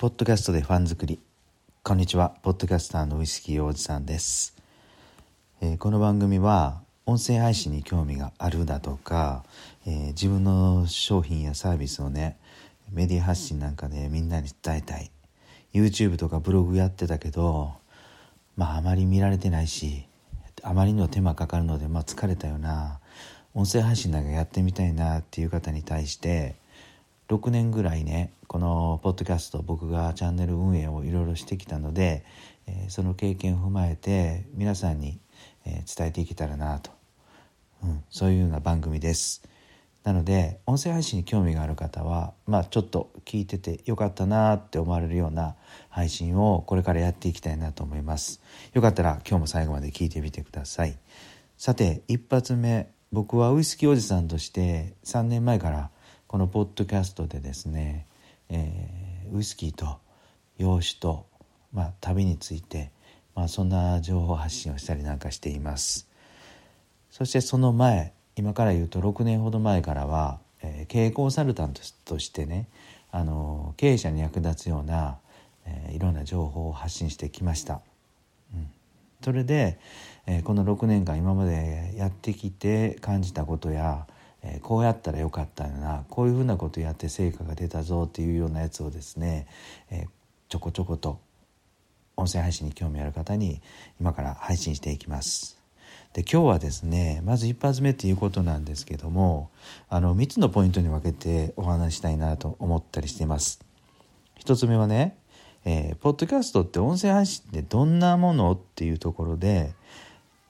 ポッドキャストでファン作り。こんにちは。ポッドキャスターのウイスキーおじさんです、えー、この番組は音声配信に興味があるだとか、えー、自分の商品やサービスをねメディア発信なんかでみんなに伝えたい。YouTube とかブログやってたけどまああまり見られてないしあまりの手間かかるので、まあ、疲れたよな。音声配信なんかやってみたいなっていう方に対して6年ぐらいねこのポッドキャスト僕がチャンネル運営をいろいろしてきたので、えー、その経験を踏まえて皆さんに、えー、伝えていけたらなと、うん、そういうような番組です。なので音声配信に興味がある方はまあちょっと聞いててよかったなって思われるような配信をこれからやっていきたいなと思います。よかったら今日も最後まで聞いてみてください。さて一発目僕はウイスキーおじさんとして3年前からこのポッドキャストでですねえー、ウイスキーと洋酒と、まあ、旅について、まあ、そんな情報発信をしたりなんかしています。そしてその前今から言うと6年ほど前からは、えー、経営コンサルタントとしてねあの経営者に役立つような、えー、いろんな情報を発信してきました、うん、それで、えー、この6年間今までやってきて感じたことやえ、こうやったらよかったよなこういうふうなことやって成果が出たぞっていうようなやつをですね、え、ちょこちょこと音声配信に興味ある方に今から配信していきます。で今日はですねまず一発目っていうことなんですけどもあの3つのポイントに分けてお話したいなと思ったりしています。1つ目はね、えー、ポッドキャストって音声配信ってどんなものっていうところで、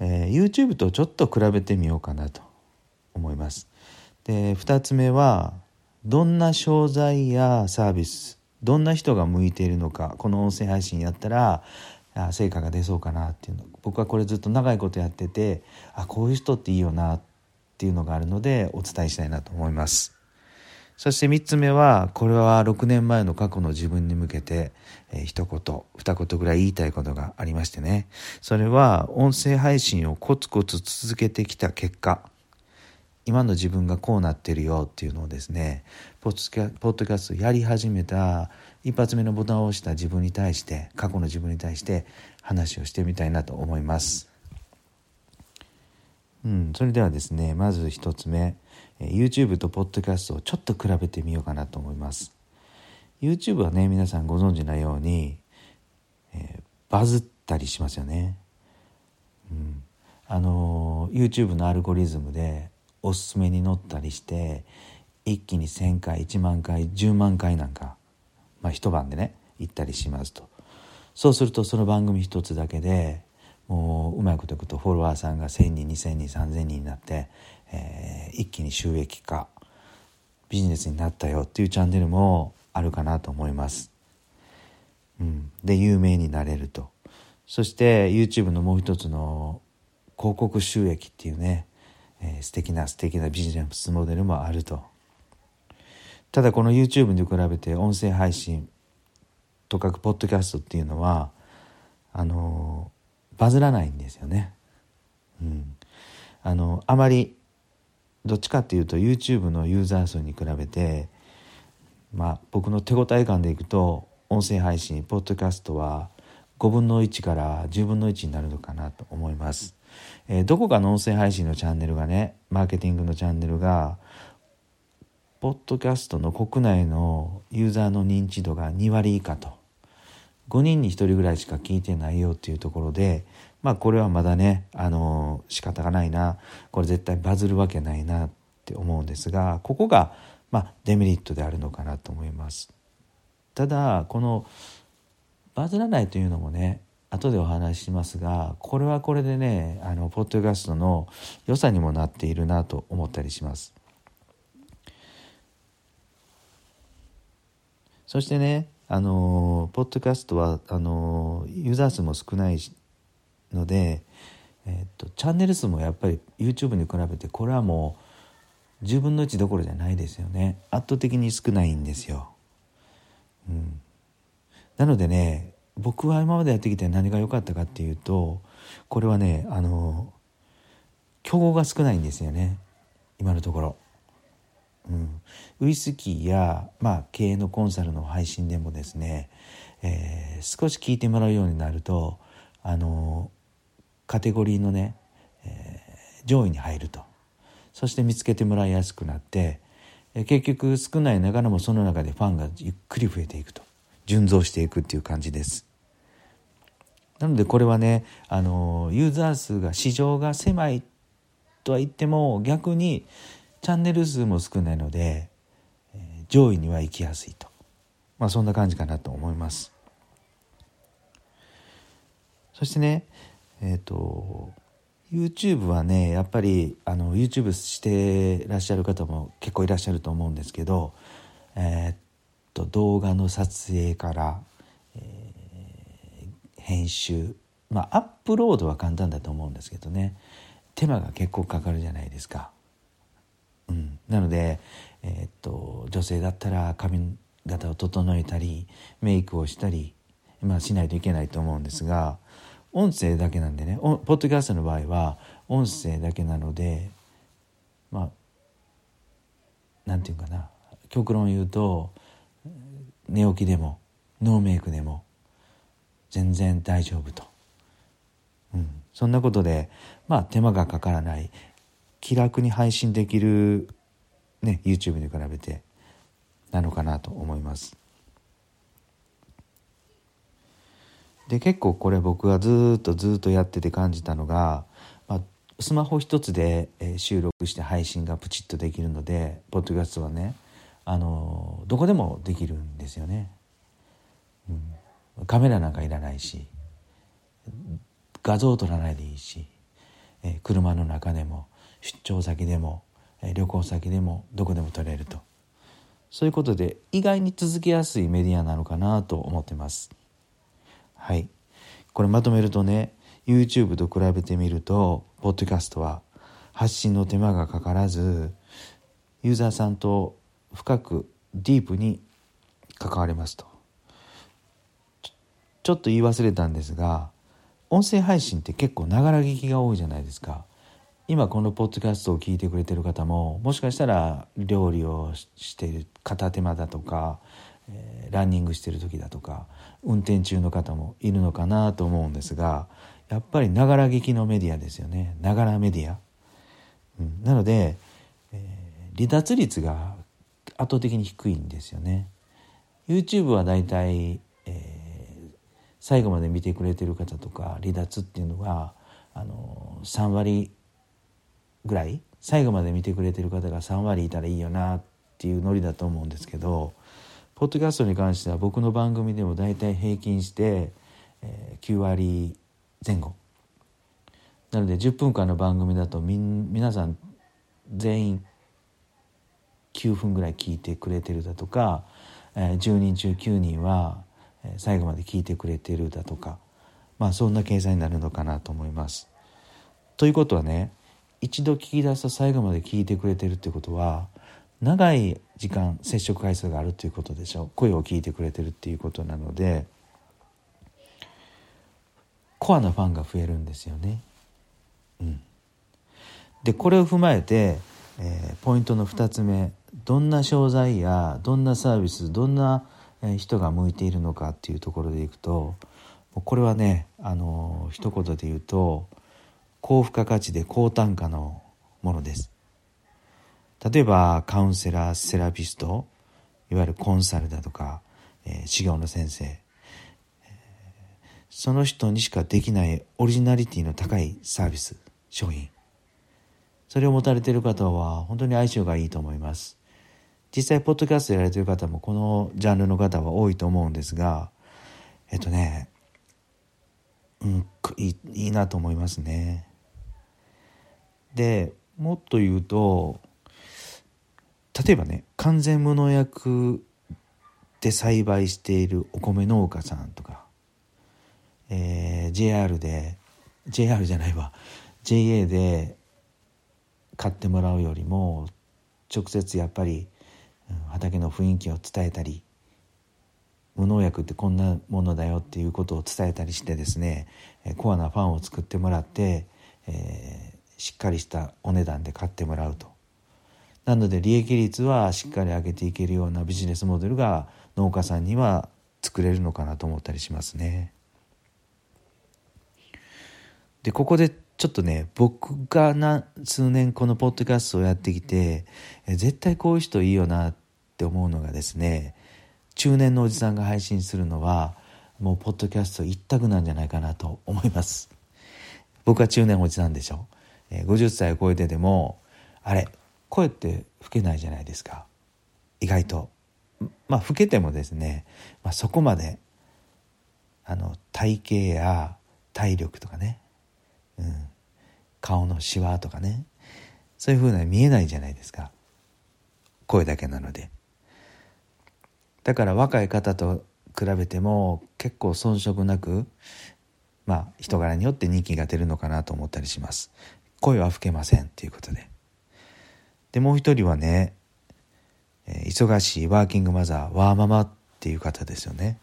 えー、YouTube とちょっと比べてみようかなと思います。で2つ目はどんな商材やサービスどんな人が向いているのかこの音声配信やったら成果が出そうかなっていうの。僕はこれずっと長いことやっててあこういう人っていいよなっていうのがあるのでお伝えしたいなと思います。そして3つ目はこれは6年前の過去の自分に向けて、えー、一言二言ぐらい言いたいことがありましてね。それは音声配信をコツコツ続けてきた結果。今の自分がこうなってるよっていうのをですねポッドキャストやり始めた一発目のボタンを押した自分に対して過去の自分に対して話をしてみたいなと思います。うん、それではですねまず一つ目 YouTube とポッドキャストをちょっと比べてみようかなと思います。YouTube はね皆さんご存知のように、えー、バズったりしますよね。うん、あの YouTube のアルゴリズムでおすすめに載ったりして一気に1,000回1万回10万回なんか、まあ、一晩でね行ったりしますと。そうするとその番組一つだけでもううまいこといくとフォロワーさんが1,000人2,000人3,000人になって、えー、一気に収益化ビジネスになったよっていうチャンネルもあるかなと思います。うん、で有名になれると。そして YouTube のもう一つの広告収益っていうねえー、素敵な素敵なビジネスモデルもあるとただこの YouTube に比べて音声配信とかくポッドキャストっていうのはあのバズらないんですよね。うん、あのあまりどっちかっていうと YouTube のユーザー数に比べてまあ僕の手応え感でいくと音声配信ポッドキャストは5分の1から10分の1になるのかなと思います。えー、どこかの音声配信のチャンネルがねマーケティングのチャンネルがポッドキャストの国内のユーザーの認知度が2割以下と5人に1人ぐらいしか聞いてないよっていうところでまあこれはまだねあの仕方がないなこれ絶対バズるわけないなって思うんですがここがまあデメリットであるのかなと思います。ただこのバズらないというのもね後でお話ししますがこれはこれでねあのポッドキャストの良さにもなっているなと思ったりします。そしてねあのポッドキャストはあのユーザー数も少ないので、えっと、チャンネル数もやっぱり YouTube に比べてこれはもう10分の1どころじゃないですよね。圧倒的に少ないんですよ、うん、なのでね僕は今までやってきて何が良かったかっていうとこれはねあの競合が少ないんですよね。今のところ。うん、ウイスキーや、まあ、経営のコンサルの配信でもですね、えー、少し聞いてもらうようになるとあのカテゴリーのね、えー、上位に入ると。そして見つけてもらいやすくなって、えー、結局少ないながらもその中でファンがゆっくり増えていくと。順増していくっていう感じです。なのでこれはねあのユーザー数が市場が狭いとは言っても逆にチャンネル数も少ないので、上位には行きやすいと、まあ、そんな感じかなと思います。そしてねえっ、ー、と YouTube はねやっぱりあの YouTube してらっしゃる方も結構いらっしゃると思うんですけど、えっ、と動画の撮影から、えー、編集まあアップロードは簡単だと思うんですけどね。手間が結構かかるじゃないですか。うん、なので、えー、っと女性だったら髪型を整えたりメイクをしたり、まあ、しないといけないと思うんですが音声だけなんでね。ポッドキャストの場合は音声だけなのでまあなんていうかな。極論言うと寝起きでもノーメイクでも全然大丈夫と、うん、そんなことでまあ手間がかからない気楽に配信できる、ね、YouTube に比べてなのかなと思います。で結構これ僕がずっとずっとやってて感じたのが、まあ、スマホ一つで、収録して配信がプチッとできるのでポッドキャストはねあのどこでもできるんですよね、うん、カメラなんかいらないし画像を撮らないでいいし、え車の中でも出張先でもえ旅行先でもどこでも撮れると。そういうことで意外に続けやすいメディアなのかなと思ってます。はい。これまとめるとね YouTube と比べてみるとポッドキャストは発信の手間がかからずユーザーさんと深くディープに関われますと。ちょっと言い忘れたんですが音声配信って結構ながら聞きが多いじゃないですか。今このポッドキャストを聞いてくれてる方ももしかしたら料理をしている片手間だとか、えー、ランニングしてる時だとか運転中の方もいるのかなと思うんですがやっぱりながら聞きのメディアですよね。ながらメディア、うん、なので、えー、離脱率が倒的に低いんですよね。YouTube はだいたい、最後まで見てくれてる方とか離脱っていうのがあの3割ぐらい最後まで見てくれてる方が3割いたらいいよなっていうノリだと思うんですけどポッドキャストに関しては僕の番組でも大体平均して、えー、9割前後。なので10分間の番組だとみん皆さん全員9分ぐらい聞いてくれてるだとか、えー、10人中9人は最後まで聞いてくれてるだとかまあそんな計算になるのかなと思います。ということはね一度聞き出すと最後まで聞いてくれてるってことは長い時間接触回数があるっていうことでしょう声を聞いてくれてるっていうことなのでコアなファンが増えるんですよね。うん、でこれを踏まえて、えー、ポイントの2つ目どんな商材やどんなサービスどんな人が向いているのかっていうところでいくとこれはねあの一言で言うと高付加価値で高単価のものです。例えばカウンセラーセラピストいわゆるコンサルだとか、えー、修行の先生、その人にしかできないオリジナリティの高いサービス商品。それを持たれている方は本当に相性がいいと思います。実際ポッドキャストやられてる方もこのジャンルの方は多いと思うんですがえっとねうんいいいいなと思いますね。でもっと言うと例えばね完全無農薬で栽培しているお米農家さんとか、えー、JR で JR じゃないわ。JA で買ってもらうよりも直接やっぱり畑の雰囲気を伝えたり無農薬ってこんなものだよっていうことを伝えたりしてですねコアなファンを作ってもらって、えーしっかりしたお値段で買ってもらうとなので利益率はしっかり上げていけるようなビジネスモデルが農家さんには作れるのかなと思ったりしますね。でここでちょっとね僕がな数年このポッドキャストをやってきて絶対こういう人いいよなって思うのがですね中年のおじさんが配信するのはもうポッドキャスト一択なんじゃないかなと思います。僕は中年おじさんでしょ。50歳を超えてでもあれ声って老けないじゃないですか。意外と。まあ老けてもですね、まあ、そこまであの体型や体力とかね、うん、顔のシワとかね。そういうふうな見えないじゃないですか。声だけなので。だから若い方と比べても結構遜色なくまあ人柄によって人気が出るのかなと思ったりします。声は吹けませんっていうことで。でもう一人はね忙しいワーキングマザーワーママっていう方ですよね。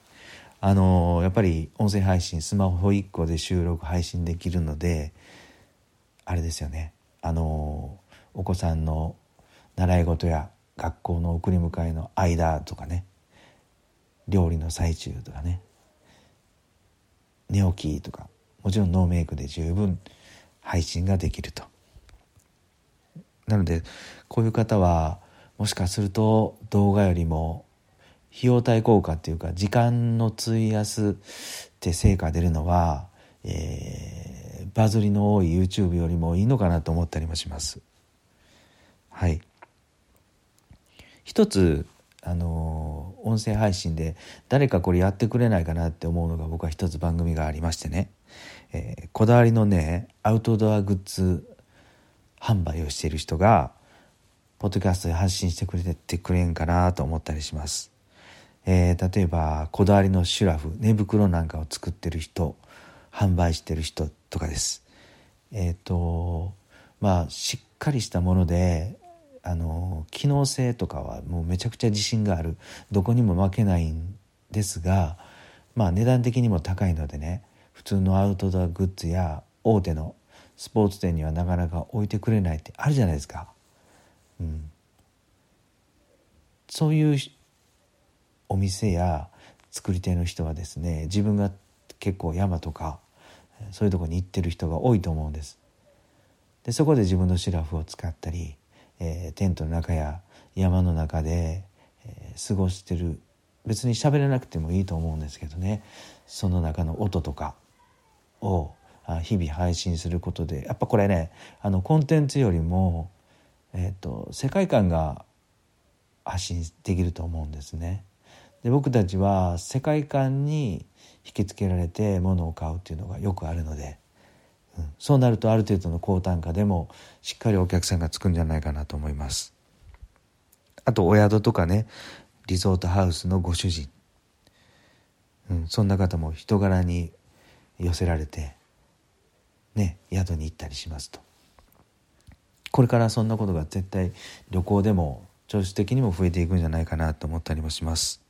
あのやっぱり音声配信スマホ1個で収録配信できるのであれですよね。あのお子さんの習い事や学校の送り迎えの間とかね。料理の最中とかね。寝起きとか。もちろんノーメイクで十分配信ができると。なのでこういう方はもしかすると動画よりも費用対効果っていうか時間の費やすって成果出るのは、えー、バズりの多い YouTube よりもいいのかなと思ったりもします。はい。一つあの音声配信で誰かこれやってくれないかなって思うのが僕は一つ番組がありましてね、えー、こだわりのねアウトドアグッズ販売をしている人がポッドキャストで発信してくれててくれんかなと思ったりします、えー、例えばこだわりのシュラフ寝袋なんかを作ってる人販売してる人とかです。えっ、ー、とまあしっかりしたものであの機能性とかはもうめちゃくちゃ自信がある。どこにも負けないんですがまあ値段的にも高いのでね普通のアウトドアグッズや大手のスポーツ店にはなかなか置いてくれないってあるじゃないですか。うん、そういうお店や作り手の人はですね自分が結構山とかそういうとこに行ってる人が多いと思うんです。でそこで自分のシラフを使ったりえー、テントの中や山の中で、えー、過ごしてる別に喋らなくてもいいと思うんですけどねその中の音とかを日々配信することでやっぱこれねあのコンテンツよりも、えーと、世界観が発信できると思うんですね。で僕たちは世界観に引きつけられて物を買うっていうのがよくあるのでうん、そうなるとある程度の高単価でもしっかりお客さんがつくんじゃないかなと思います。あとお宿とかねリゾートハウスのご主人、うん、そんな方も人柄に寄せられてね宿に行ったりしますと。これからそんなことが絶対旅行でも調子的にも増えていくんじゃないかなと思ったりもします。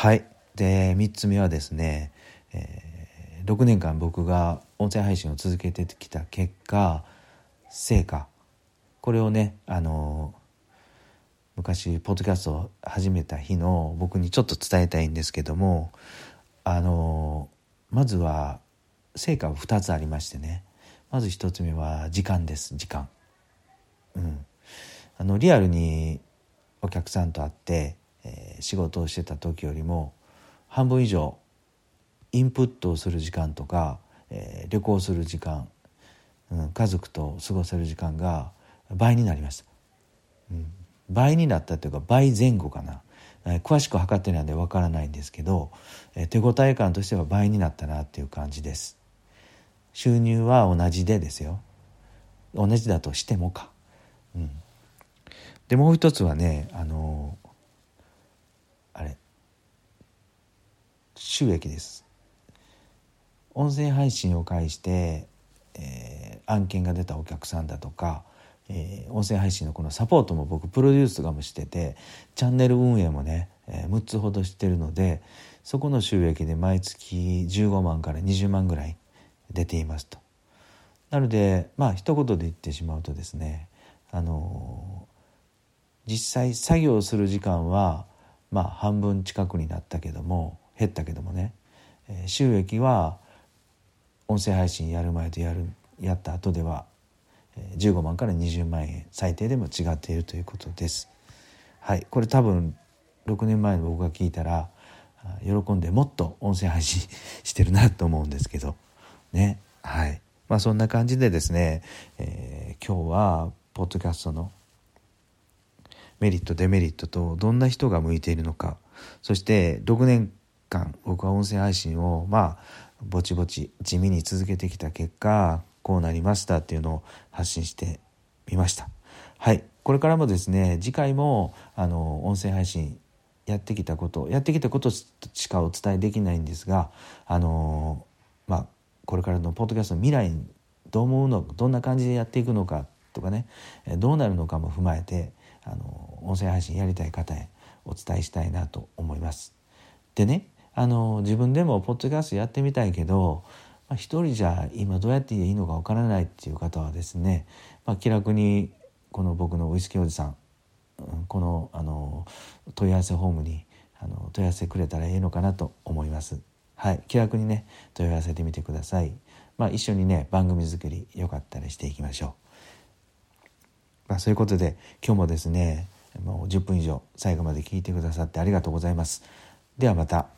はい。で3つ目はですね、えー6年間僕が音声配信を続けてきた結果成果。これをねあの昔ポッドキャストを始めた日の僕にちょっと伝えたいんですけどもあのまずは成果は2つありましてね。まず1つ目は時間です。時間。うん。あのリアルにお客さんと会って、えー、仕事をしてた時よりも半分以上インプットをする時間とか、えー、旅行する時間、うん、家族と過ごせる時間が倍になりました、うん、倍になったというか倍前後かな、えー、詳しく測ってないんでわからないんですけど、えー、手応え感としては倍になったなっていう感じです。収入は同じでですよ。同じだとしてもか、うん、でもう一つはねあのれ収益です音声配信を介して、えー、案件が出たお客さんだとか、えー、音声配信のこのサポートも僕プロデュースとかもしててチャンネル運営もね、えー、6つほどしてるのでそこの収益で毎月15万から20万ぐらい出ていますと。なのでまあ一言で言ってしまうとですねあの実際作業する時間はまあ半分近くになったけども減ったけどもね、え、収益は音声配信やる前とやるやった後では15万から20万円最低でも違っているということです。はい、これ多分6年前の僕が聞いたら喜んでもっと音声配信してるなと思うんですけど。ね。はい。まあそんな感じでですね、えー、今日はポッドキャストのメリットデメリットとどんな人が向いているのか。そして6年間僕は音声配信をまあぼちぼち地味に続けてきた結果こうなりましたっていうのを発信してみましたはいこれからもですね次回もあの音声配信やってきたことやってきたことしかお伝えできないんですがあのまあこれからのポッドキャストの未来にどう思うのどんな感じでやっていくのかとかねどうなるのかも踏まえてあの音声配信やりたい方へお伝えしたいなと思います。でねあの自分でもポッドキャストやってみたいけど、まあ、一人じゃ今どうやっていいのかわからないっていう方はですね、まあ、気楽にこの僕のウイスキーおじさんこのあの問い合わせフォームにあの問い合わせくれたらいいのかなと思います。はい、気楽にね問い合わせてみてください。まあ、一緒にね番組作りよかったらしていきましょう。まあ、そういうことで今日もですねもう10分以上最後まで聞いてくださってありがとうございます。ではまた。